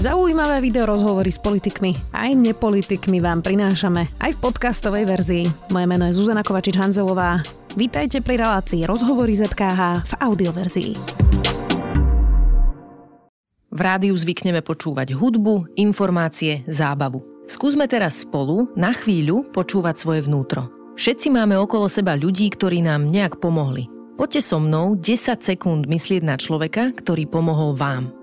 Zaujímavé video rozhovory s politikmi aj nepolitikmi vám prinášame aj v podcastovej verzii. Moje meno je Zuzana Kovačič-Hanzelová. Vítajte pri relácii Rozhovory ZKH v audioverzii. V rádiu zvykneme počúvať hudbu, informácie, zábavu. Skúsme teraz spolu na chvíľu počúvať svoje vnútro. Všetci máme okolo seba ľudí, ktorí nám nejak pomohli. Poďte so mnou 10 sekúnd myslieť na človeka, ktorý pomohol vám.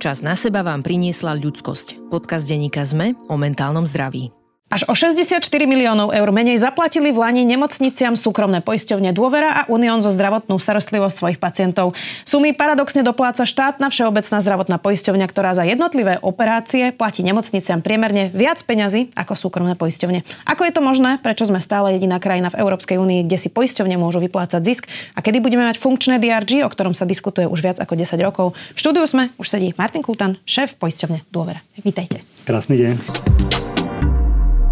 Čas na seba vám priniesla ľudskosť. Podcast denníka ZME o mentálnom zdraví. Až o 64 miliónov eur menej zaplatili v Lani nemocniciam súkromné poisťovne Dôvera a Unión zo zdravotnú starostlivosť svojich pacientov. Sumy paradoxne dopláca štátna všeobecná zdravotná poisťovňa, ktorá za jednotlivé operácie platí nemocniciam priemerne viac peňazí ako súkromné poisťovne. Ako je to možné? Prečo sme stále jediná krajina v Európskej únii, kde si poisťovne môžu vyplácať zisk? A kedy budeme mať funkčné DRG, o ktorom sa diskutuje už viac ako 10 rokov? V štúdiu sme už sedí Martin Kultan, šéf poisťovne Dôvera. Vítajte. Krásny deň.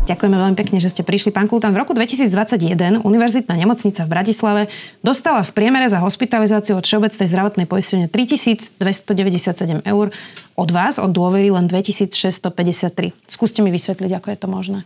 Ďakujeme veľmi pekne, že ste prišli. Pán Kultán, v roku 2021 Univerzitná nemocnica v Bratislave dostala v priemere za hospitalizáciu od Všeobecnej zdravotnej poistenia 3297 eur. Od vás, od dôvery, len 2653. Skúste mi vysvetliť, ako je to možné.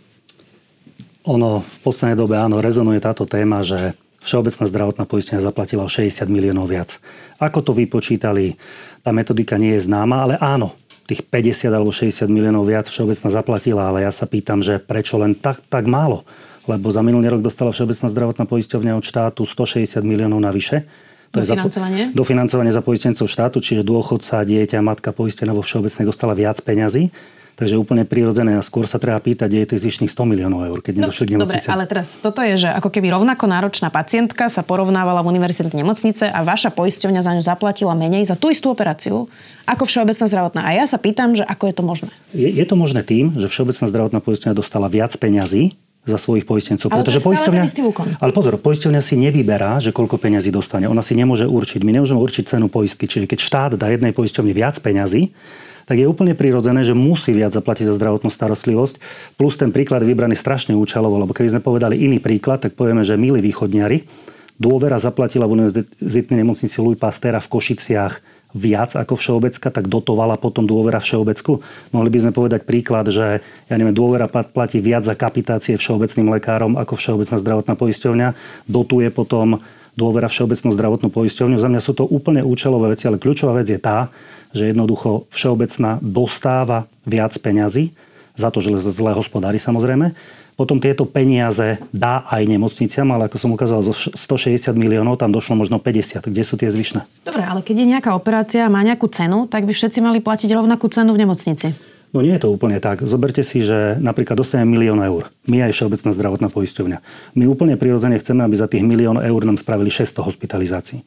Ono v poslednej dobe áno, rezonuje táto téma, že Všeobecná zdravotná poistenia zaplatila o 60 miliónov viac. Ako to vypočítali, tá metodika nie je známa, ale áno, tých 50 alebo 60 miliónov viac všeobecná zaplatila, ale ja sa pýtam, že prečo len tak, tak málo? Lebo za minulý rok dostala Všeobecná zdravotná poisťovňa od štátu 160 miliónov navyše. To dofinancovanie? Je za, dofinancovanie za poistencov štátu, čiže dôchodca, dieťa, matka poistená vo všeobecnej dostala viac peňazí. Takže úplne prirodzené a skôr sa treba pýtať, kde je tých zvyšných 100 miliónov eur, keď nedošli k nemocnici. Dobre, ale teraz toto je, že ako keby rovnako náročná pacientka sa porovnávala v univerzitnej nemocnice a vaša poisťovňa za ňu zaplatila menej za tú istú operáciu ako Všeobecná zdravotná. A ja sa pýtam, že ako je to možné? Je, je to možné tým, že Všeobecná zdravotná poisťovňa dostala viac peňazí za svojich poistencov. Ale pretože poisťovňa, ale pozor, poisťovňa si nevyberá, že koľko peňazí dostane. Ona si nemôže určiť. My nemôžeme určiť cenu poistky. Čiže keď štát dá jednej poisťovni viac peňazí, tak je úplne prirodzené, že musí viac zaplatiť za zdravotnú starostlivosť. Plus ten príklad je vybraný strašne účelovo, lebo keby sme povedali iný príklad, tak povieme, že milí východniari, dôvera zaplatila v univerzitnej nemocnici Louis Pastera v Košiciach viac ako všeobecka, tak dotovala potom dôvera všeobecku. Mohli by sme povedať príklad, že ja neviem, dôvera platí viac za kapitácie všeobecným lekárom ako všeobecná zdravotná poisťovňa, dotuje potom dôvera všeobecnú zdravotnú poisťovňu. Za mňa sú to úplne účelové veci, ale kľúčová vec je tá, že jednoducho všeobecná dostáva viac peňazí za to, že zle hospodári samozrejme. Potom tieto peniaze dá aj nemocniciam, ale ako som ukázal, zo 160 miliónov tam došlo možno 50. Kde sú tie zvyšné? Dobre, ale keď je nejaká operácia má nejakú cenu, tak by všetci mali platiť rovnakú cenu v nemocnici. No nie je to úplne tak. Zoberte si, že napríklad dostaneme milión eur. My aj Všeobecná zdravotná poisťovňa. My úplne prirodzene chceme, aby za tých milión eur nám spravili 600 hospitalizácií.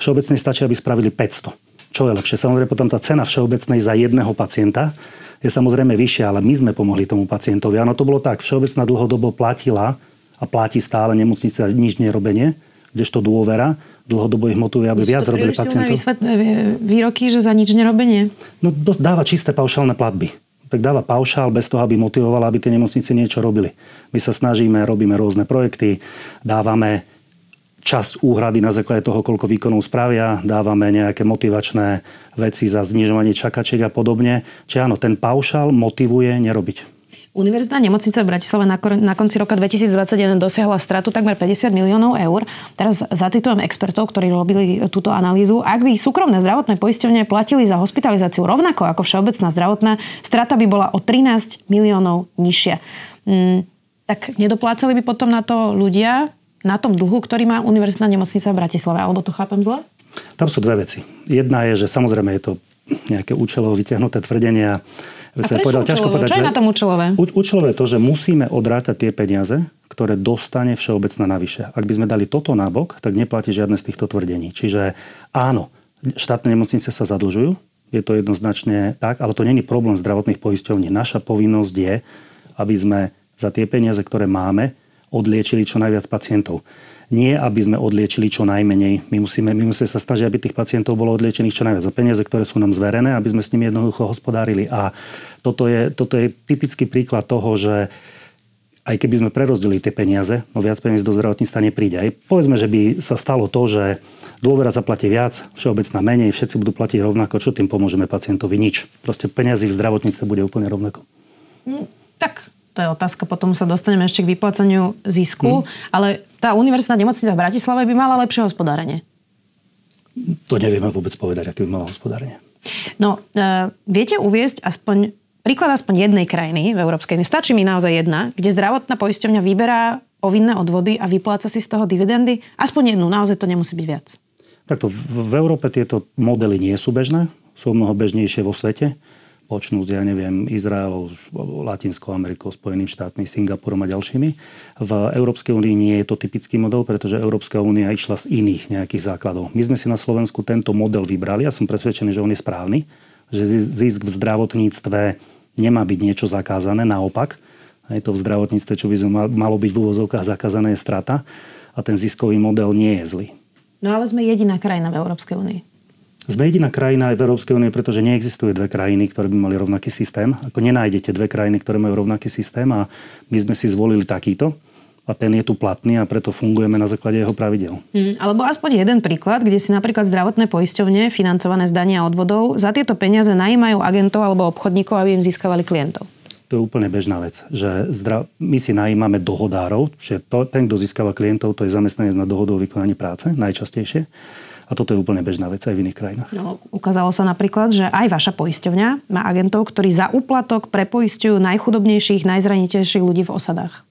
Všeobecne stačí, aby spravili 500. Čo je lepšie? Samozrejme potom tá cena všeobecnej za jedného pacienta je samozrejme vyššia, ale my sme pomohli tomu pacientovi. Áno, to bolo tak. Všeobecná dlhodobo platila a platí stále nemocnice nič nerobenie, kdežto dôvera dlhodobo ich motivuje, aby viac robili pacientov. výroky, že za nič nerobenie? No dáva čisté paušálne platby tak dáva paušál bez toho, aby motivovala, aby tie nemocnice niečo robili. My sa snažíme, robíme rôzne projekty, dávame časť úhrady na základe toho, koľko výkonov spravia, dávame nejaké motivačné veci za znižovanie čakačiek a podobne. Čiže áno, ten paušál motivuje nerobiť. Univerzitná nemocnica v Bratislave na, konci roka 2021 dosiahla stratu takmer 50 miliónov eur. Teraz zacitujem expertov, ktorí robili túto analýzu. Ak by súkromné zdravotné poisťovne platili za hospitalizáciu rovnako ako všeobecná zdravotná, strata by bola o 13 miliónov nižšia. Mm, tak nedoplácali by potom na to ľudia na tom dlhu, ktorý má Univerzitná nemocnica v Bratislave, alebo to chápem zle? Tam sú dve veci. Jedna je, že samozrejme je to nejaké účelovo vyťahnuté tvrdenia a prečo povedal, ťažko povedať, Čo je na tom účelové? Účelové je to, že musíme odrátať tie peniaze, ktoré dostane všeobecná navyše. Ak by sme dali toto nabok, tak neplatí žiadne z týchto tvrdení. Čiže áno, štátne nemocnice sa zadlžujú, je to jednoznačne tak, ale to není problém zdravotných poisťovní. Naša povinnosť je, aby sme za tie peniaze, ktoré máme, odliečili čo najviac pacientov nie aby sme odliečili čo najmenej. My musíme, my musíme sa snažiť, aby tých pacientov bolo odliečených čo najviac za peniaze, ktoré sú nám zverené, aby sme s nimi jednoducho hospodárili. A toto je, toto je typický príklad toho, že aj keby sme prerozdelili tie peniaze, no viac peniaz do zdravotníctva nepríde. Aj povedzme, že by sa stalo to, že dôvera zaplatí viac, všeobecná menej, všetci budú platiť rovnako, čo tým pomôžeme pacientovi? Nič. Proste peniazy v zdravotníctve bude úplne rovnako. Mm, tak to je otázka, potom sa dostaneme ešte k vyplácaniu zisku, hmm. ale tá univerzitná nemocnica v Bratislave by mala lepšie hospodárenie. To nevieme vôbec povedať, aké by mala hospodárenie. No, uh, viete uviesť aspoň príklad aspoň jednej krajiny v Európskej únii. Stačí mi naozaj jedna, kde zdravotná poisťovňa vyberá povinné odvody a vypláca si z toho dividendy. Aspoň jednu, naozaj to nemusí byť viac. Takto v, v Európe tieto modely nie sú bežné, sú mnoho bežnejšie vo svete počnúť, ja neviem, Izrael, Latinskou Amerikou, Spojenými štátmi, Singapurom a ďalšími. V Európskej únii nie je to typický model, pretože Európska únia išla z iných nejakých základov. My sme si na Slovensku tento model vybrali a som presvedčený, že on je správny, že zisk v zdravotníctve nemá byť niečo zakázané, naopak. Je to v zdravotníctve, čo by malo byť v úvozovkách zakázané, je strata a ten ziskový model nie je zlý. No ale sme jediná krajina v Európskej únii. Sme jediná krajina aj v Európskej únie, pretože neexistuje dve krajiny, ktoré by mali rovnaký systém. Ako nenájdete dve krajiny, ktoré majú rovnaký systém a my sme si zvolili takýto a ten je tu platný a preto fungujeme na základe jeho pravidel. Hmm, alebo aspoň jeden príklad, kde si napríklad zdravotné poisťovne financované z dania a odvodov za tieto peniaze najímajú agentov alebo obchodníkov, aby im získavali klientov. To je úplne bežná vec, že zdra... my si najímame dohodárov, že to, ten, kto získava klientov, to je zamestnanec na dohodu o vykonaní práce, najčastejšie. A toto je úplne bežná vec aj v iných krajinách. No, ukázalo sa napríklad, že aj vaša poisťovňa má agentov, ktorí za úplatok prepoistujú najchudobnejších, najzraniteľnejších ľudí v osadách.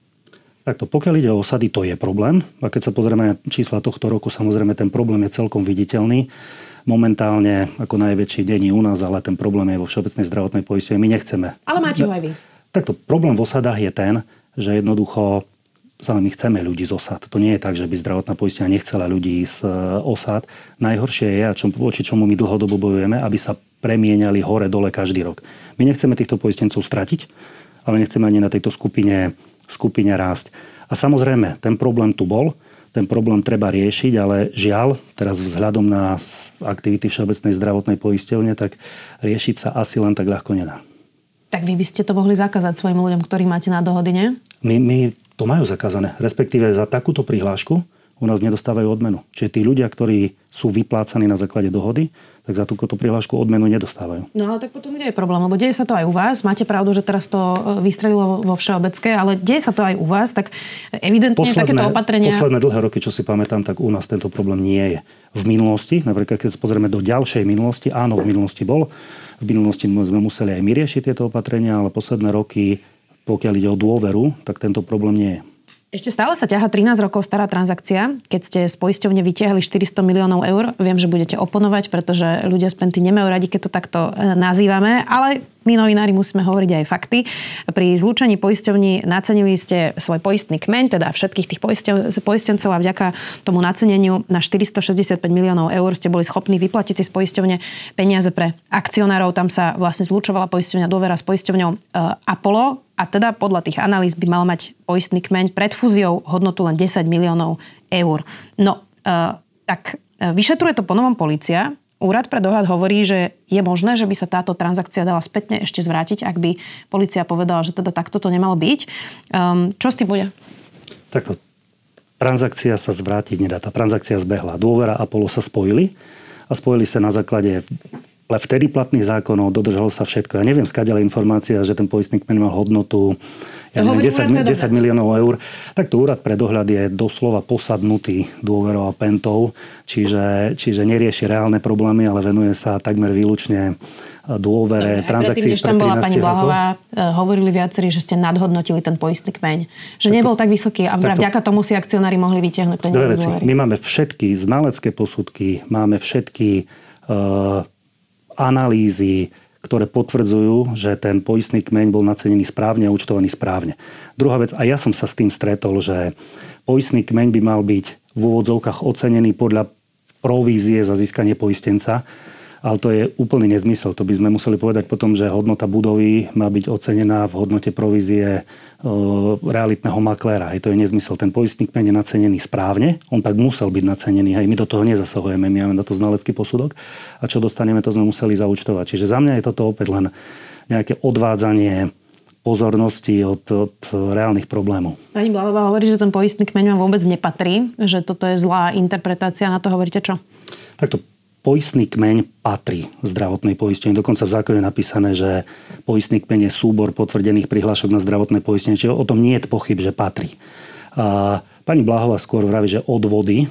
Takto, pokiaľ ide o osady, to je problém. A keď sa pozrieme čísla tohto roku, samozrejme ten problém je celkom viditeľný. Momentálne ako najväčší deň u nás, ale ten problém je vo Všeobecnej zdravotnej poisťovni. My nechceme. Ale máte ho aj vy. Takto, problém v osadách je ten, že jednoducho Samozrejme, my chceme ľudí z osad. To nie je tak, že by zdravotná poistenia nechcela ľudí z e, osad. Najhoršie je, a čo, voči čomu my dlhodobo bojujeme, aby sa premieniali hore-dole každý rok. My nechceme týchto poistencov stratiť, ale nechceme ani na tejto skupine, skupine rásť. A samozrejme, ten problém tu bol, ten problém treba riešiť, ale žiaľ, teraz vzhľadom na aktivity Všeobecnej zdravotnej poisťovne, tak riešiť sa asi len tak ľahko nedá. Tak vy by ste to mohli zakázať svojim ľuďom, ktorí máte na dohody, nie? My, my to majú zakázané. Respektíve za takúto prihlášku u nás nedostávajú odmenu. Čiže tí ľudia, ktorí sú vyplácaní na základe dohody, tak za túto prihlášku odmenu nedostávajú. No ale tak potom je problém, lebo deje sa to aj u vás. Máte pravdu, že teraz to e, vystrelilo vo všeobecké, ale deje sa to aj u vás, tak evidentne posledné, takéto opatrenia... Posledné dlhé roky, čo si pamätám, tak u nás tento problém nie je. V minulosti, napríklad keď sa pozrieme do ďalšej minulosti, áno, v minulosti bol. V minulosti sme museli aj my riešiť tieto opatrenia, ale posledné roky pokiaľ ide o dôveru, tak tento problém nie je. Ešte stále sa ťaha 13 rokov stará transakcia. Keď ste z poisťovne vytiahli 400 miliónov eur, viem, že budete oponovať, pretože ľudia z Penty nemajú radi, keď to takto e, nazývame, ale my novinári musíme hovoriť aj fakty. Pri zlúčení poisťovní nacenili ste svoj poistný kmeň, teda všetkých tých poistencov a vďaka tomu naceneniu na 465 miliónov eur ste boli schopní vyplatiť si z poisťovne peniaze pre akcionárov. Tam sa vlastne zlučovala poisťovňa dôvera s poisťovňou e, Apollo a teda podľa tých analýz by mal mať poistný kmeň pred fúziou hodnotu len 10 miliónov eur. No, e, tak e, vyšetruje to ponovom policia. Úrad pre dohľad hovorí, že je možné, že by sa táto transakcia dala spätne ešte zvrátiť, ak by policia povedala, že teda takto to nemalo byť. Um, čo s tým bude? Takto. Transakcia sa zvrátiť nedá. Tá transakcia zbehla. Dôvera a Apollo sa spojili a spojili sa na základe ale vtedy platných zákonov dodržalo sa všetko. Ja neviem, skáďala informácia, že ten poistný kmen mal hodnotu ja neviem, 10, 10 miliónov eur. Tak to úrad pre dohľad je doslova posadnutý dôverou a pentou, čiže, čiže nerieši reálne problémy, ale venuje sa takmer výlučne dôvere, transakcií než tam bola pani Blahová. E, hovorili viacerí, že ste nadhodnotili ten poistný kmeň. Že tak nebol tak vysoký a vďaka tomu si akcionári mohli vytiahnuť peniaze My máme všetky znalecké posudky, máme všetky uh, analýzy, ktoré potvrdzujú, že ten poistný kmeň bol nacenený správne a účtovaný správne. Druhá vec, a ja som sa s tým stretol, že poistný kmeň by mal byť v úvodzovkách ocenený podľa provízie za získanie poistenca ale to je úplný nezmysel. To by sme museli povedať potom, že hodnota budovy má byť ocenená v hodnote provízie e, realitného makléra. Hej, to je nezmysel. Ten poistný kmeň je nacenený správne, on tak musel byť nacenený. Hej, my do toho nezasahujeme, my máme na to znalecký posudok a čo dostaneme, to sme museli zaučtovať. Čiže za mňa je toto opäť len nejaké odvádzanie pozornosti od, od reálnych problémov. Pani Blahová hovorí, že ten poistný kmeň vám vôbec nepatrí, že toto je zlá interpretácia. Na to hovoríte čo? Takto poistný kmeň patrí zdravotnej poistenie. Dokonca v zákone je napísané, že poistný kmeň je súbor potvrdených prihlášok na zdravotné poistenie, čiže o tom nie je pochyb, že patrí. Pani Blahová skôr vraví, že odvody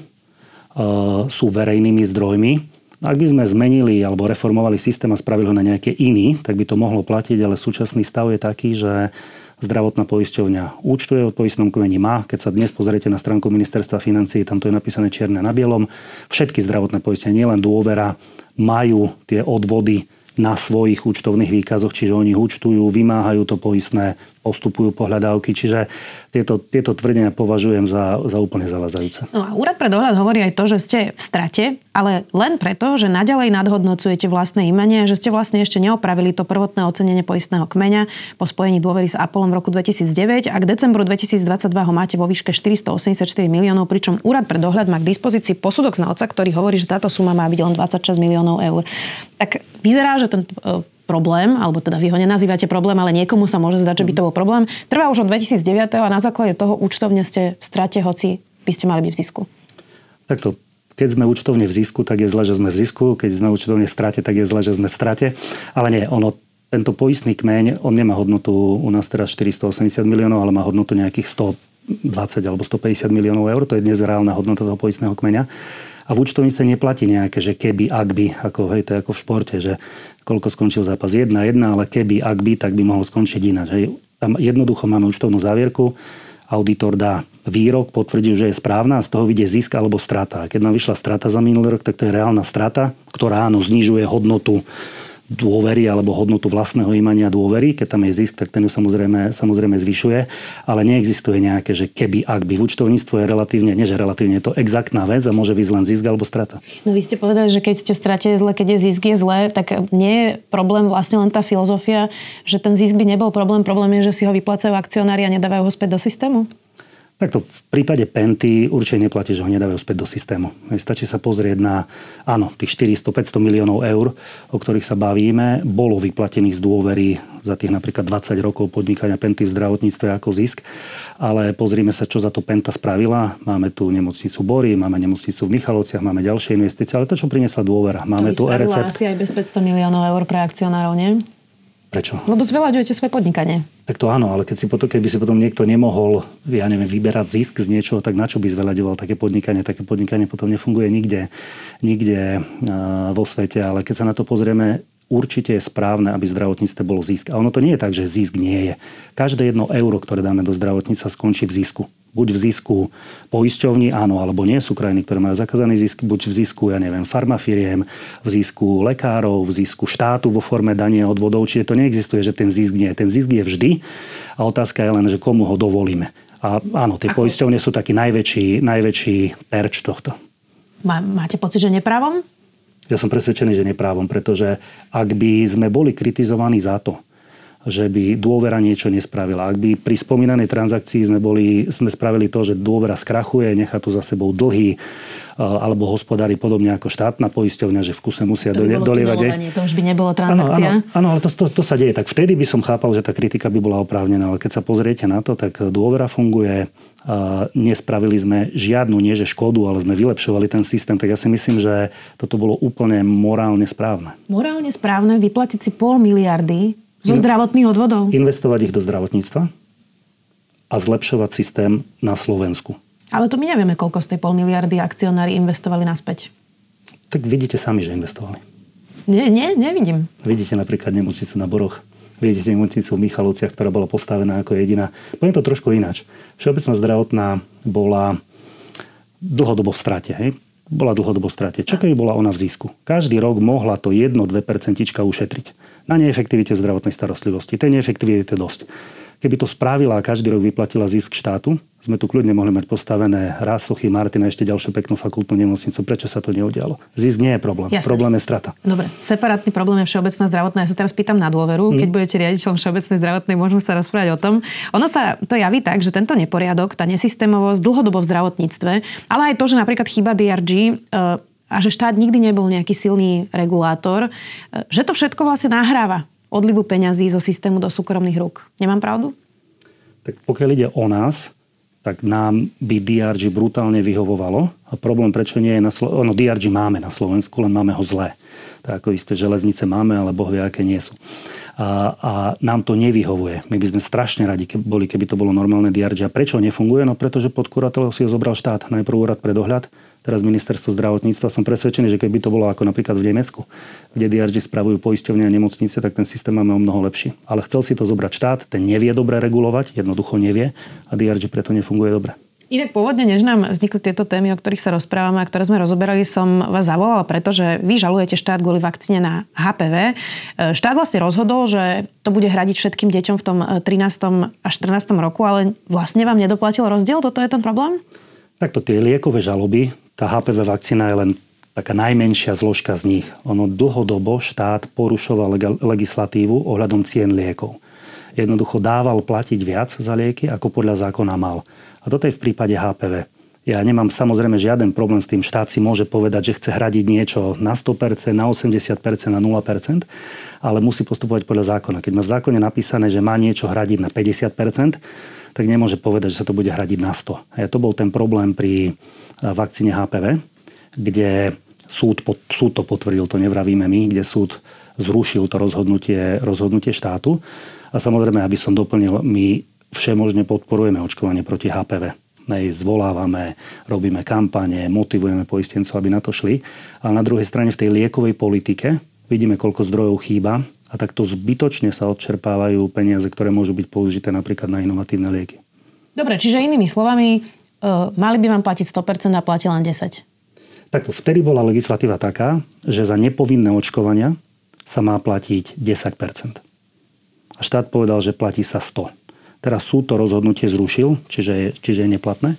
sú verejnými zdrojmi. Ak by sme zmenili alebo reformovali systém a spravili ho na nejaké iný, tak by to mohlo platiť, ale súčasný stav je taký, že zdravotná poisťovňa účtuje od poistnom kmeni má. Keď sa dnes pozriete na stránku ministerstva financí, tam to je napísané čierne na bielom. Všetky zdravotné poistenia, nielen dôvera, majú tie odvody na svojich účtovných výkazoch, čiže oni účtujú, vymáhajú to poistné, postupujú pohľadávky, čiže tieto, tieto tvrdenia považujem za, za úplne zavazajúce. No a úrad pre dohľad hovorí aj to, že ste v strate, ale len preto, že naďalej nadhodnocujete vlastné imanie, že ste vlastne ešte neopravili to prvotné ocenenie poistného kmeňa po spojení dôvery s Apolom v roku 2009 a k decembru 2022 ho máte vo výške 484 miliónov, pričom úrad pre dohľad má k dispozícii posudok znalca, ktorý hovorí, že táto suma má byť len 26 miliónov eur. Tak vyzerá, že ten e, problém, alebo teda vy ho nenazývate problém, ale niekomu sa môže zdať, že by to bol problém. Trvá už od 2009 a na základe toho účtovne ste v strate, hoci by ste mali byť v zisku. Takto, keď sme účtovne v zisku, tak je zle, že sme v zisku. Keď sme účtovne v strate, tak je zle, že sme v strate. Ale nie, ono, tento poistný kmeň, on nemá hodnotu u nás teraz 480 miliónov, ale má hodnotu nejakých 120 alebo 150 miliónov eur. To je dnes reálna hodnota toho poistného kmeňa. A v účtovnice neplatí nejaké, že keby, ak by, ako, hej, to je ako v športe, že koľko skončil zápas 1-1, ale keby, ak by, tak by mohol skončiť ináč. Hej. Tam jednoducho máme účtovnú závierku, auditor dá výrok, potvrdí, že je správna a z toho vyjde zisk alebo strata. A keď nám vyšla strata za minulý rok, tak to je reálna strata, ktorá áno, znižuje hodnotu dôvery alebo hodnotu vlastného imania dôvery. Keď tam je zisk, tak ten ju samozrejme, samozrejme zvyšuje, ale neexistuje nejaké, že keby, ak by. Účtovníctvo je relatívne, nie že relatívne, je to exaktná vec a môže byť len zisk alebo strata. No vy ste povedali, že keď ste v strate je zle, keď je zisk je zle, tak nie je problém vlastne len tá filozofia, že ten zisk by nebol problém. Problém je, že si ho vyplácajú akcionári a nedávajú ho späť do systému? Takto v prípade Penty určite neplatí, že ho nedávajú späť do systému. Stačí sa pozrieť na, áno, tých 400-500 miliónov eur, o ktorých sa bavíme, bolo vyplatených z dôvery za tých napríklad 20 rokov podnikania Penty v zdravotníctve ako zisk. Ale pozrime sa, čo za to Penta spravila. Máme tu nemocnicu Bory, máme nemocnicu v Michalovciach, máme ďalšie investície, ale to, čo priniesla dôvera. Máme to tu recept. asi aj bez 500 miliónov eur pre akcionárov, nie? Prečo? Lebo zveľaďujete svoje podnikanie. Tak to áno, ale keď si potom, keby si potom niekto nemohol, ja neviem, vyberať zisk z niečoho, tak na čo by zveľaďoval také podnikanie? Také podnikanie potom nefunguje nikde, nikde vo svete, ale keď sa na to pozrieme, určite je správne, aby v zdravotníctve bol zisk. A ono to nie je tak, že zisk nie je. Každé jedno euro, ktoré dáme do zdravotníctva, skončí v zisku buď v zisku poisťovní, áno, alebo nie. Sú krajiny, ktoré majú zakázaný zisk, buď v zisku, ja neviem, farmafiriem, v zisku lekárov, v zisku štátu vo forme danie odvodov. Čiže to neexistuje, že ten zisk nie. Ten zisk je vždy a otázka je len, že komu ho dovolíme. A áno, tie Ako? poisťovne sú taký najväčší, najväčší terč tohto. Máte pocit, že neprávom? Ja som presvedčený, že neprávom, pretože ak by sme boli kritizovaní za to, že by dôvera niečo nespravila. Ak by pri spomínanej transakcii sme, boli, sme spravili to, že dôvera skrachuje, nechá tu za sebou dlhy, eh, alebo hospodári podobne ako štátna poisťovňa, že v kuse musia to by dolievať. To už by nebolo transakcia. Áno, áno, áno ale to, to, to sa deje. Tak vtedy by som chápal, že tá kritika by bola oprávnená. Ale keď sa pozriete na to, tak dôvera funguje. Nespravili sme žiadnu, nie že škodu, ale sme vylepšovali ten systém. Tak ja si myslím, že toto bolo úplne morálne správne. Morálne správne vyplatiť si pol miliardy zo zdravotných odvodov? Investovať ich do zdravotníctva a zlepšovať systém na Slovensku. Ale to my nevieme, koľko z tej pol miliardy akcionári investovali naspäť. Tak vidíte sami, že investovali. Nie, nie, nevidím. Vidíte napríklad nemocnicu na Boroch. Vidíte nemocnicu v Michalovciach, ktorá bola postavená ako jediná. Poviem to trošku ináč. Všeobecná zdravotná bola dlhodobo v strate. Hej? Bola dlhodobo v strate. Čo keby bola ona v zisku? Každý rok mohla to 1-2% ušetriť na neefektivite zdravotnej starostlivosti. Tej neefektivity je dosť. Keby to spravila a každý rok vyplatila zisk štátu, sme tu kľudne mohli mať postavené Rásochy, Martina, ešte ďalšiu peknú fakultnú nemocnicu. Prečo sa to neudialo? Zisk nie je problém. Jasne. Problém je strata. Dobre, separátny problém je všeobecná zdravotná. Ja sa teraz pýtam na dôveru. Mm. Keď budete riaditeľom všeobecnej zdravotnej, môžeme sa rozprávať o tom. Ono sa to javí tak, že tento neporiadok, tá nesystémovosť dlhodobo v zdravotníctve, ale aj to, že napríklad chýba DRG, a že štát nikdy nebol nejaký silný regulátor, že to všetko vlastne nahráva odlivu peňazí zo systému do súkromných rúk. Nemám pravdu? Tak pokiaľ ide o nás, tak nám by DRG brutálne vyhovovalo. A problém, prečo nie je na Slovensku, ono DRG máme na Slovensku, len máme ho zlé. Tak ako isté železnice máme, ale boh vie, aké nie sú. A, a nám to nevyhovuje. My by sme strašne radi keby boli, keby to bolo normálne DRG. A prečo nefunguje? No pretože pod kuratelo si ho zobral štát. Najprv úrad pre dohľad, teraz ministerstvo zdravotníctva. Som presvedčený, že keby to bolo ako napríklad v Nemecku, kde DRG spravujú poisťovne a nemocnice, tak ten systém máme o mnoho lepší. Ale chcel si to zobrať štát, ten nevie dobre regulovať, jednoducho nevie a DRG preto nefunguje dobre. Inak pôvodne, než nám vznikli tieto témy, o ktorých sa rozprávame a ktoré sme rozoberali, som vás zavolala, pretože vy žalujete štát kvôli vakcíne na HPV. Štát vlastne rozhodol, že to bude hradiť všetkým deťom v tom 13. a 14. roku, ale vlastne vám nedoplatil rozdiel? Toto je ten problém? Takto tie liekové žaloby tá HPV vakcína je len taká najmenšia zložka z nich. Ono dlhodobo štát porušoval legislatívu ohľadom cien liekov. Jednoducho dával platiť viac za lieky, ako podľa zákona mal. A toto je v prípade HPV. Ja nemám samozrejme žiaden problém s tým. Štát si môže povedať, že chce hradiť niečo na 100%, na 80%, na 0%, ale musí postupovať podľa zákona. Keď má v zákone napísané, že má niečo hradiť na 50%, tak nemôže povedať, že sa to bude hradiť na 100. A to bol ten problém pri vakcíne HPV, kde súd, súd to potvrdil, to nevravíme my, kde súd zrušil to rozhodnutie, rozhodnutie štátu. A samozrejme, aby som doplnil, my všemožne podporujeme očkovanie proti HPV. Nej zvolávame, robíme kampane, motivujeme poistencov, aby na to šli. Ale na druhej strane v tej liekovej politike vidíme, koľko zdrojov chýba a takto zbytočne sa odčerpávajú peniaze, ktoré môžu byť použité napríklad na inovatívne lieky. Dobre, čiže inými slovami, mali by vám platiť 100% a platí len 10%. Takto vtedy bola legislatíva taká, že za nepovinné očkovania sa má platiť 10%. A štát povedal, že platí sa 100. Teraz súd to rozhodnutie zrušil, čiže je, čiže je neplatné,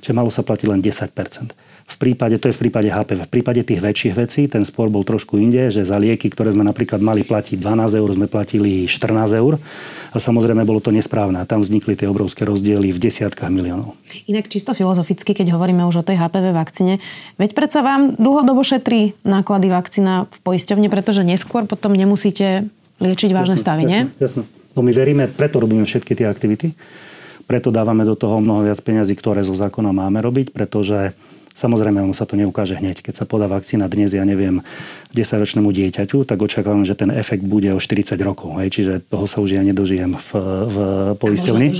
čiže malo sa platiť len 10% v prípade, to je v prípade HPV. V prípade tých väčších vecí ten spor bol trošku inde, že za lieky, ktoré sme napríklad mali platiť 12 eur, sme platili 14 eur. A samozrejme bolo to nesprávne. Tam vznikli tie obrovské rozdiely v desiatkách miliónov. Inak čisto filozoficky, keď hovoríme už o tej HPV vakcíne, veď predsa vám dlhodobo šetrí náklady vakcína v poisťovne, pretože neskôr potom nemusíte liečiť vážne jasne, stavy, nie? Jasne. No my veríme, preto robíme všetky tie aktivity. Preto dávame do toho mnoho viac peňazí, ktoré zo zákona máme robiť, pretože Samozrejme, ono sa to neukáže hneď. Keď sa podá vakcína dnes, ja neviem, 10-ročnému dieťaťu, tak očakávam, že ten efekt bude o 40 rokov. Hej? Čiže toho sa už ja nedožijem v, v poisťovni.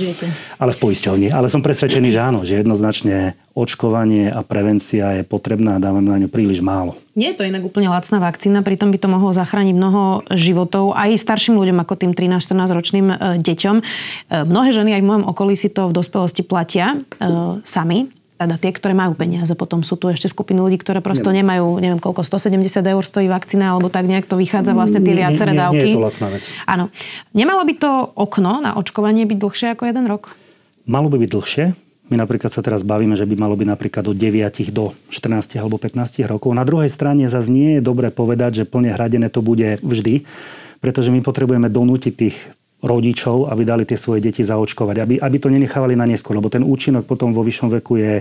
Ale v poisťovni. Ale som presvedčený, že áno, že jednoznačne očkovanie a prevencia je potrebná a dávame na ňu príliš málo. Nie je to inak úplne lacná vakcína, pritom by to mohlo zachrániť mnoho životov aj starším ľuďom ako tým 13-14 ročným e, deťom. E, mnohé ženy aj v mojom okolí si to v dospelosti platia e, sami teda tie, ktoré majú peniaze. Potom sú tu ešte skupiny ľudí, ktoré prosto nie. nemajú, neviem koľko, 170 eur stojí vakcína, alebo tak nejak to vychádza vlastne tie viaceré nie, nie, dávky. Nie je to lacná vec. Áno. Nemalo by to okno na očkovanie byť dlhšie ako jeden rok? Malo by byť dlhšie. My napríklad sa teraz bavíme, že by malo byť napríklad od 9 do 14 alebo 15 rokov. Na druhej strane zase nie je dobre povedať, že plne hradené to bude vždy, pretože my potrebujeme donútiť tých rodičov, aby dali tie svoje deti zaočkovať, aby, aby to nenechávali na neskôr, lebo ten účinok potom vo vyššom veku je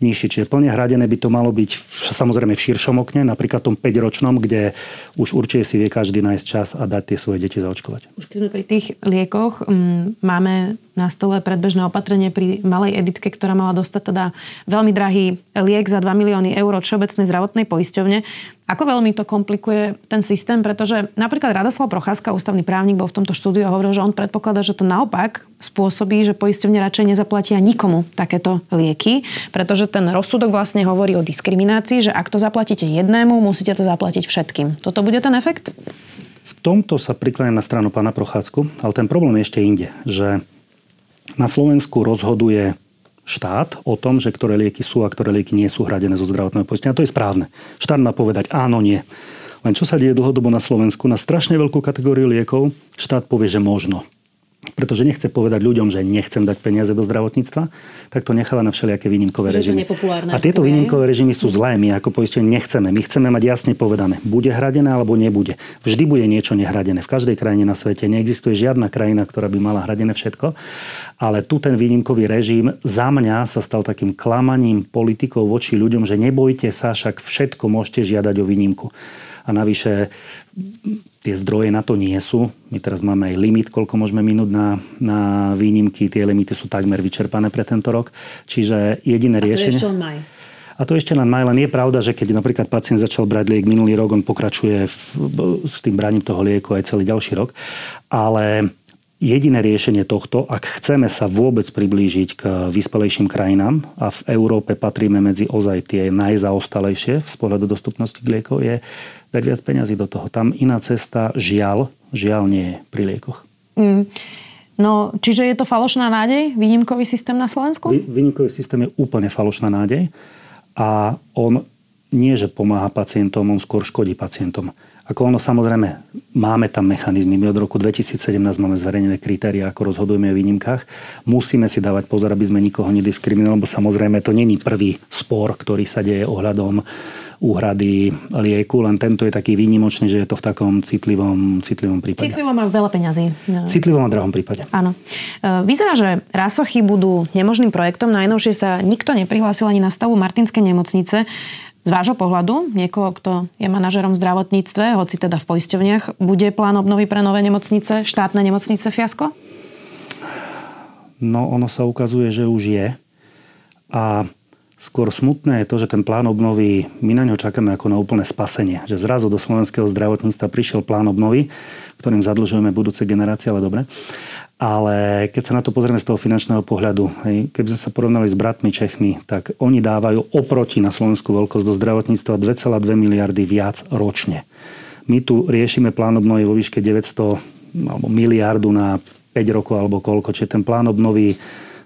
nižší. Čiže plne hradené by to malo byť v, samozrejme v širšom okne, napríklad tom 5-ročnom, kde už určite si vie každý nájsť čas a dať tie svoje deti zaočkovať. Už keď sme pri tých liekoch, mm, máme na stole predbežné opatrenie pri malej editke, ktorá mala dostať teda veľmi drahý liek za 2 milióny eur od Všeobecnej zdravotnej poisťovne. Ako veľmi to komplikuje ten systém, pretože napríklad Radoslav Procházka, ústavný právnik, bol v tomto štúdiu a hovoril, že on predpokladá, že to naopak spôsobí, že poisťovne radšej nezaplatia nikomu takéto lieky, pretože ten rozsudok vlastne hovorí o diskriminácii, že ak to zaplatíte jednému, musíte to zaplatiť všetkým. Toto bude ten efekt? V tomto sa prikláňam na stranu pána Procházku, ale ten problém je ešte inde, že na Slovensku rozhoduje štát o tom, že ktoré lieky sú a ktoré lieky nie sú hradené zo zdravotného poistenia. To je správne. Štát má povedať áno, nie. Len čo sa deje dlhodobo na Slovensku? Na strašne veľkú kategóriu liekov štát povie, že možno pretože nechce povedať ľuďom, že nechcem dať peniaze do zdravotníctva, tak to necháva na všelijaké výnimkové režimy. A tieto výnimkové režimy sú zlé, my ako poistenie nechceme. My chceme mať jasne povedané, bude hradené alebo nebude. Vždy bude niečo nehradené. V každej krajine na svete neexistuje žiadna krajina, ktorá by mala hradené všetko. Ale tu ten výnimkový režim za mňa sa stal takým klamaním politikov voči ľuďom, že nebojte sa, však všetko môžete žiadať o výnimku. A a navyše tie zdroje na to nie sú. My teraz máme aj limit, koľko môžeme minúť na, na výnimky. Tie limity sú takmer vyčerpané pre tento rok. Čiže jediné a to riešenie... ešte len maj. A to ešte len maj, len je pravda, že keď napríklad pacient začal brať liek minulý rok, on pokračuje v, s tým braním toho lieku aj celý ďalší rok. Ale Jediné riešenie tohto, ak chceme sa vôbec priblížiť k vyspelejším krajinám a v Európe patríme medzi ozaj tie najzaostalejšie z pohľadu dostupnosti k liekov, je dať viac peňazí do toho. Tam iná cesta žiaľ, žiaľ nie je pri liekoch. Mm. No, čiže je to falošná nádej, výnimkový systém na Slovensku? Výnimkový systém je úplne falošná nádej a on nie, že pomáha pacientom, on skôr škodí pacientom. Ako ono samozrejme, máme tam mechanizmy. My od roku 2017 máme zverejnené kritéria, ako rozhodujeme o výnimkách. Musíme si dávať pozor, aby sme nikoho nediskriminovali, lebo samozrejme to není prvý spor, ktorý sa deje ohľadom úhrady lieku, len tento je taký výnimočný, že je to v takom citlivom, citlivom prípade. Citlivom má veľa peňazí. Citlivom a drahom prípade. Áno. E, vyzerá, že rásochy budú nemožným projektom. Najnovšie sa nikto neprihlásil ani na stavu Martinskej nemocnice. Z vášho pohľadu, niekoho, kto je manažerom v zdravotníctve, hoci teda v poisťovniach, bude plán obnovy pre nové nemocnice, štátne nemocnice fiasko? No, ono sa ukazuje, že už je. A skôr smutné je to, že ten plán obnovy, my na ňo čakáme ako na úplné spasenie. Že zrazu do slovenského zdravotníctva prišiel plán obnovy, ktorým zadlžujeme budúce generácie, ale dobre. Ale keď sa na to pozrieme z toho finančného pohľadu, hej, keby sme sa porovnali s bratmi Čechmi, tak oni dávajú oproti na slovenskú veľkosť do zdravotníctva 2,2 miliardy viac ročne. My tu riešime plán obnovy vo výške 900 alebo miliardu na 5 rokov alebo koľko, čiže ten plán obnovy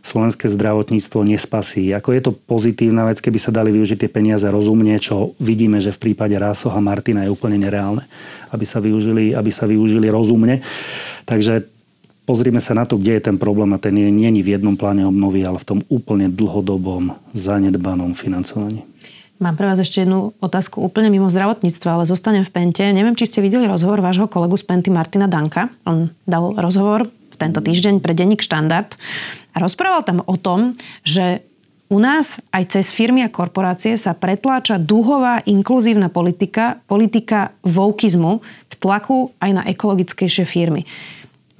slovenské zdravotníctvo nespasí. Ako je to pozitívna vec, keby sa dali využiť tie peniaze rozumne, čo vidíme, že v prípade Rásoha Martina je úplne nereálne, aby sa využili, aby sa využili rozumne. Takže pozrime sa na to, kde je ten problém a ten je není v jednom pláne obnovy, ale v tom úplne dlhodobom zanedbanom financovaní. Mám pre vás ešte jednu otázku úplne mimo zdravotníctva, ale zostanem v Pente. Neviem, či ste videli rozhovor vášho kolegu z Penty Martina Danka. On dal rozhovor tento týždeň pre denník Štandard a rozprával tam o tom, že u nás aj cez firmy a korporácie sa pretláča dúhová inkluzívna politika, politika voukizmu k tlaku aj na ekologickejšie firmy.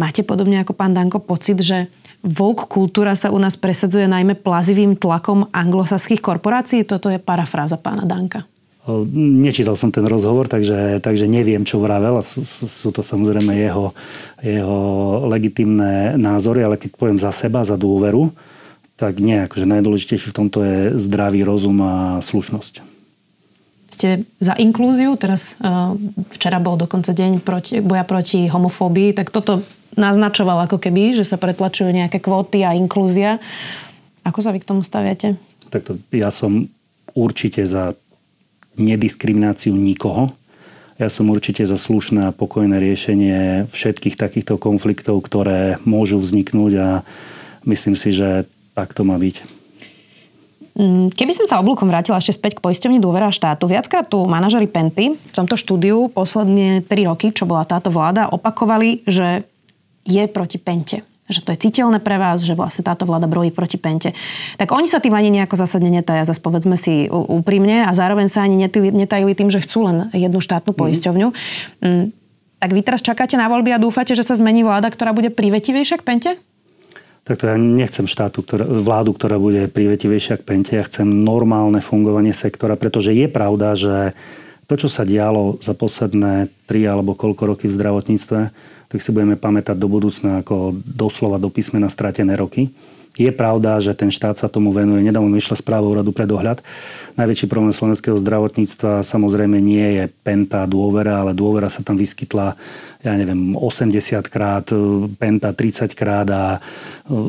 Máte podobne ako pán Danko pocit, že woke kultúra sa u nás presadzuje najmä plazivým tlakom anglosaských korporácií? Toto je parafráza pána Danka. Nečítal som ten rozhovor, takže, takže neviem, čo vravel. Sú, sú, sú to samozrejme jeho, jeho legitimné názory, ale keď poviem za seba, za dôveru, tak nie, akože najdôležitejšie v tomto je zdravý rozum a slušnosť. Ste za inklúziu, teraz včera bol dokonca deň proti, boja proti homofóbii, tak toto naznačoval ako keby, že sa pretlačujú nejaké kvóty a inklúzia. Ako sa vy k tomu staviate? Takto, ja som určite za nediskrimináciu nikoho. Ja som určite za slušné a pokojné riešenie všetkých takýchto konfliktov, ktoré môžu vzniknúť a myslím si, že tak to má byť. Mm, keby som sa oblúkom vrátila ešte späť k poisťovni dôvera štátu, viackrát tu manažeri Penty v tomto štúdiu posledné 3 roky, čo bola táto vláda, opakovali, že je proti Pente že to je citeľné pre vás, že vlastne táto vláda brojí proti Pente. Tak oni sa tým ani nejako zásadne netaja, zase povedzme si úprimne a zároveň sa ani netajili tým, že chcú len jednu štátnu mhm. poisťovňu. Mm. Tak vy teraz čakáte na voľby a dúfate, že sa zmení vláda, ktorá bude privetivejšia k Pente? Tak to ja nechcem štátu, ktorá, vládu, ktorá bude privetivejšia k Pente. Ja chcem normálne fungovanie sektora, pretože je pravda, že to, čo sa dialo za posledné tri alebo koľko roky v zdravotníctve, tak si budeme pamätať do budúcna ako doslova do písmena stratené roky. Je pravda, že ten štát sa tomu venuje. Nedávno vyšla správa úradu pre dohľad. Najväčší problém slovenského zdravotníctva samozrejme nie je penta dôvera, ale dôvera sa tam vyskytla ja neviem, 80 krát, e, penta 30 krát a e,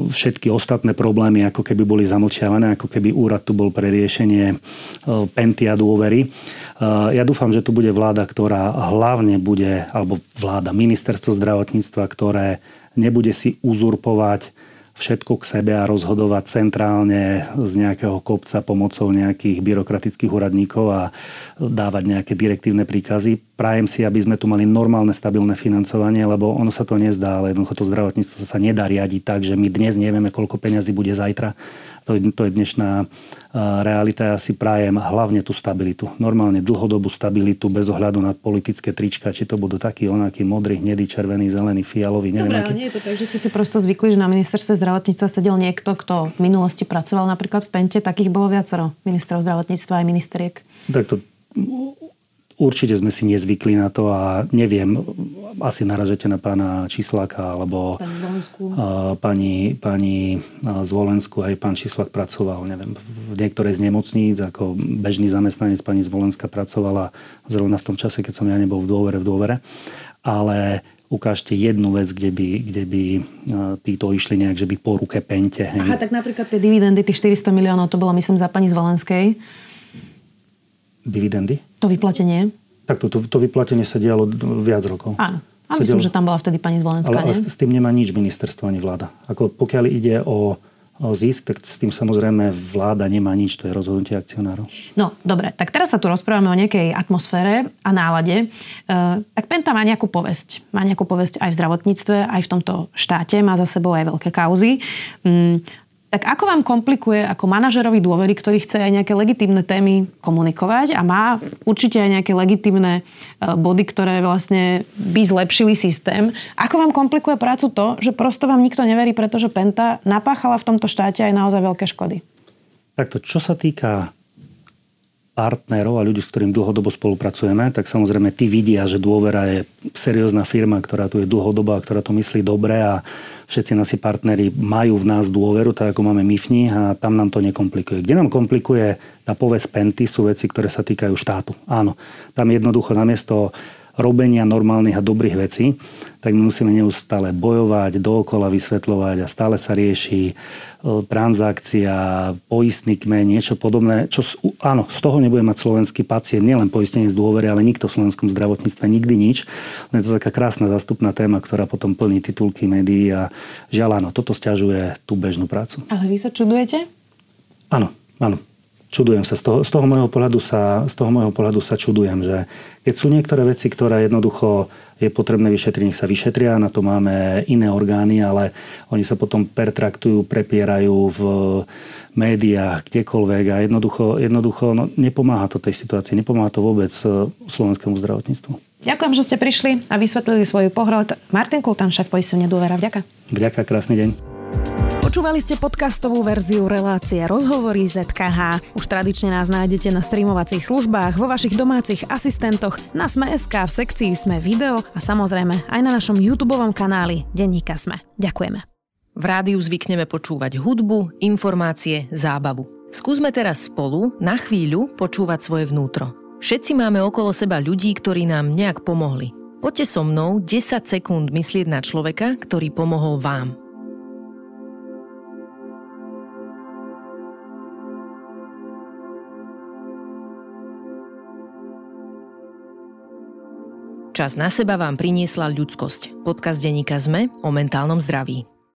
všetky ostatné problémy ako keby boli zamlčiavané, ako keby úrad tu bol pre riešenie e, penty a dôvery. Ja dúfam, že tu bude vláda, ktorá hlavne bude, alebo vláda, ministerstvo zdravotníctva, ktoré nebude si uzurpovať všetko k sebe a rozhodovať centrálne z nejakého kopca pomocou nejakých byrokratických úradníkov a dávať nejaké direktívne príkazy. Prajem si, aby sme tu mali normálne, stabilné financovanie, lebo ono sa to nezdá, ale jednoducho to zdravotníctvo sa nedá riadiť tak, že my dnes nevieme, koľko peňazí bude zajtra To, to je dnešná realita. Ja si prajem hlavne tú stabilitu. Normálne dlhodobú stabilitu bez ohľadu na politické trička, či to budú takí onakí modrý, hnedý, červený, zelený, fialový. Neviem, Dobre, ale nie je to tak, že ste si prosto zvykli, že na ministerstve zdravotníctva sedel niekto, kto v minulosti pracoval napríklad v Pente. Takých bolo viacero ministrov zdravotníctva aj ministeriek. Tak to Určite sme si nezvykli na to a neviem, asi naražete na pána Čisláka alebo pani Zvolensku, pani, pani Zvolensku aj pán Čislák pracoval neviem, v niektorej z nemocníc, ako bežný zamestnanec pani Zvolenska pracovala zrovna v tom čase, keď som ja nebol v dôvere v dôvere. Ale ukážte jednu vec, kde by, kde by títo išli nejak, že by po ruke pente. Hej. Aha, tak napríklad tie dividendy, tých 400 miliónov, to bolo myslím za pani Zvolenskej dividendy? To vyplatenie? Tak to, to, vyplatenie sa dialo viac rokov. Áno. A myslím, dialo... že tam bola vtedy pani Zvolenská, ale, ale s, tým nemá nič ministerstvo ani vláda. Ako pokiaľ ide o o zisk, tak s tým samozrejme vláda nemá nič, to je rozhodnutie akcionárov. No, dobre, tak teraz sa tu rozprávame o nejakej atmosfére a nálade. E, tak Penta má nejakú povesť. Má nejakú povesť aj v zdravotníctve, aj v tomto štáte, má za sebou aj veľké kauzy. Mm, tak ako vám komplikuje ako manažerovi dôvery, ktorý chce aj nejaké legitímne témy komunikovať a má určite aj nejaké legitímne e, body, ktoré vlastne by zlepšili systém. Ako vám komplikuje prácu to, že prosto vám nikto neverí, pretože Penta napáchala v tomto štáte aj naozaj veľké škody? Takto, čo sa týka partnerov a ľudí, s ktorým dlhodobo spolupracujeme, tak samozrejme tí vidia, že dôvera je seriózna firma, ktorá tu je dlhodobá, ktorá to myslí dobre a všetci nasi partneri majú v nás dôveru, tak ako máme my v nich a tam nám to nekomplikuje. Kde nám komplikuje tá povesť Penty sú veci, ktoré sa týkajú štátu. Áno, tam jednoducho namiesto robenia normálnych a dobrých vecí, tak my musíme neustále bojovať, dookola vysvetľovať a stále sa rieši e, transakcia, poistný kmeň, niečo podobné. Čo, áno, z toho nebude mať slovenský pacient, nielen poistenie z dôvery, ale nikto v slovenskom zdravotníctve nikdy nič. Len je to taká krásna zastupná téma, ktorá potom plní titulky médií a žiaľ áno, toto stiažuje tú bežnú prácu. Ale vy sa čudujete? Áno, áno čudujem sa. Z toho, z toho, môjho pohľadu sa, z toho môjho pohľadu sa čudujem, že keď sú niektoré veci, ktoré jednoducho je potrebné vyšetriť, nech sa vyšetria, na to máme iné orgány, ale oni sa potom pertraktujú, prepierajú v médiách, kdekoľvek a jednoducho, jednoducho no, nepomáha to tej situácii, nepomáha to vôbec e, slovenskému zdravotníctvu. Ďakujem, že ste prišli a vysvetlili svoj pohľad. Martin Kultan, šéf poistenia Dôvera. Vďaka. Vďaka, krásny deň. Počúvali ste podcastovú verziu relácie Rozhovory ZKH. Už tradične nás nájdete na streamovacích službách, vo vašich domácich asistentoch, na Sme.sk, v sekcii Sme video a samozrejme aj na našom YouTube kanáli Denníka Sme. Ďakujeme. V rádiu zvykneme počúvať hudbu, informácie, zábavu. Skúsme teraz spolu na chvíľu počúvať svoje vnútro. Všetci máme okolo seba ľudí, ktorí nám nejak pomohli. Poďte so mnou 10 sekúnd myslieť na človeka, ktorý pomohol vám. Čas na seba vám priniesla ľudskosť. Podcast denníka ZME o mentálnom zdraví.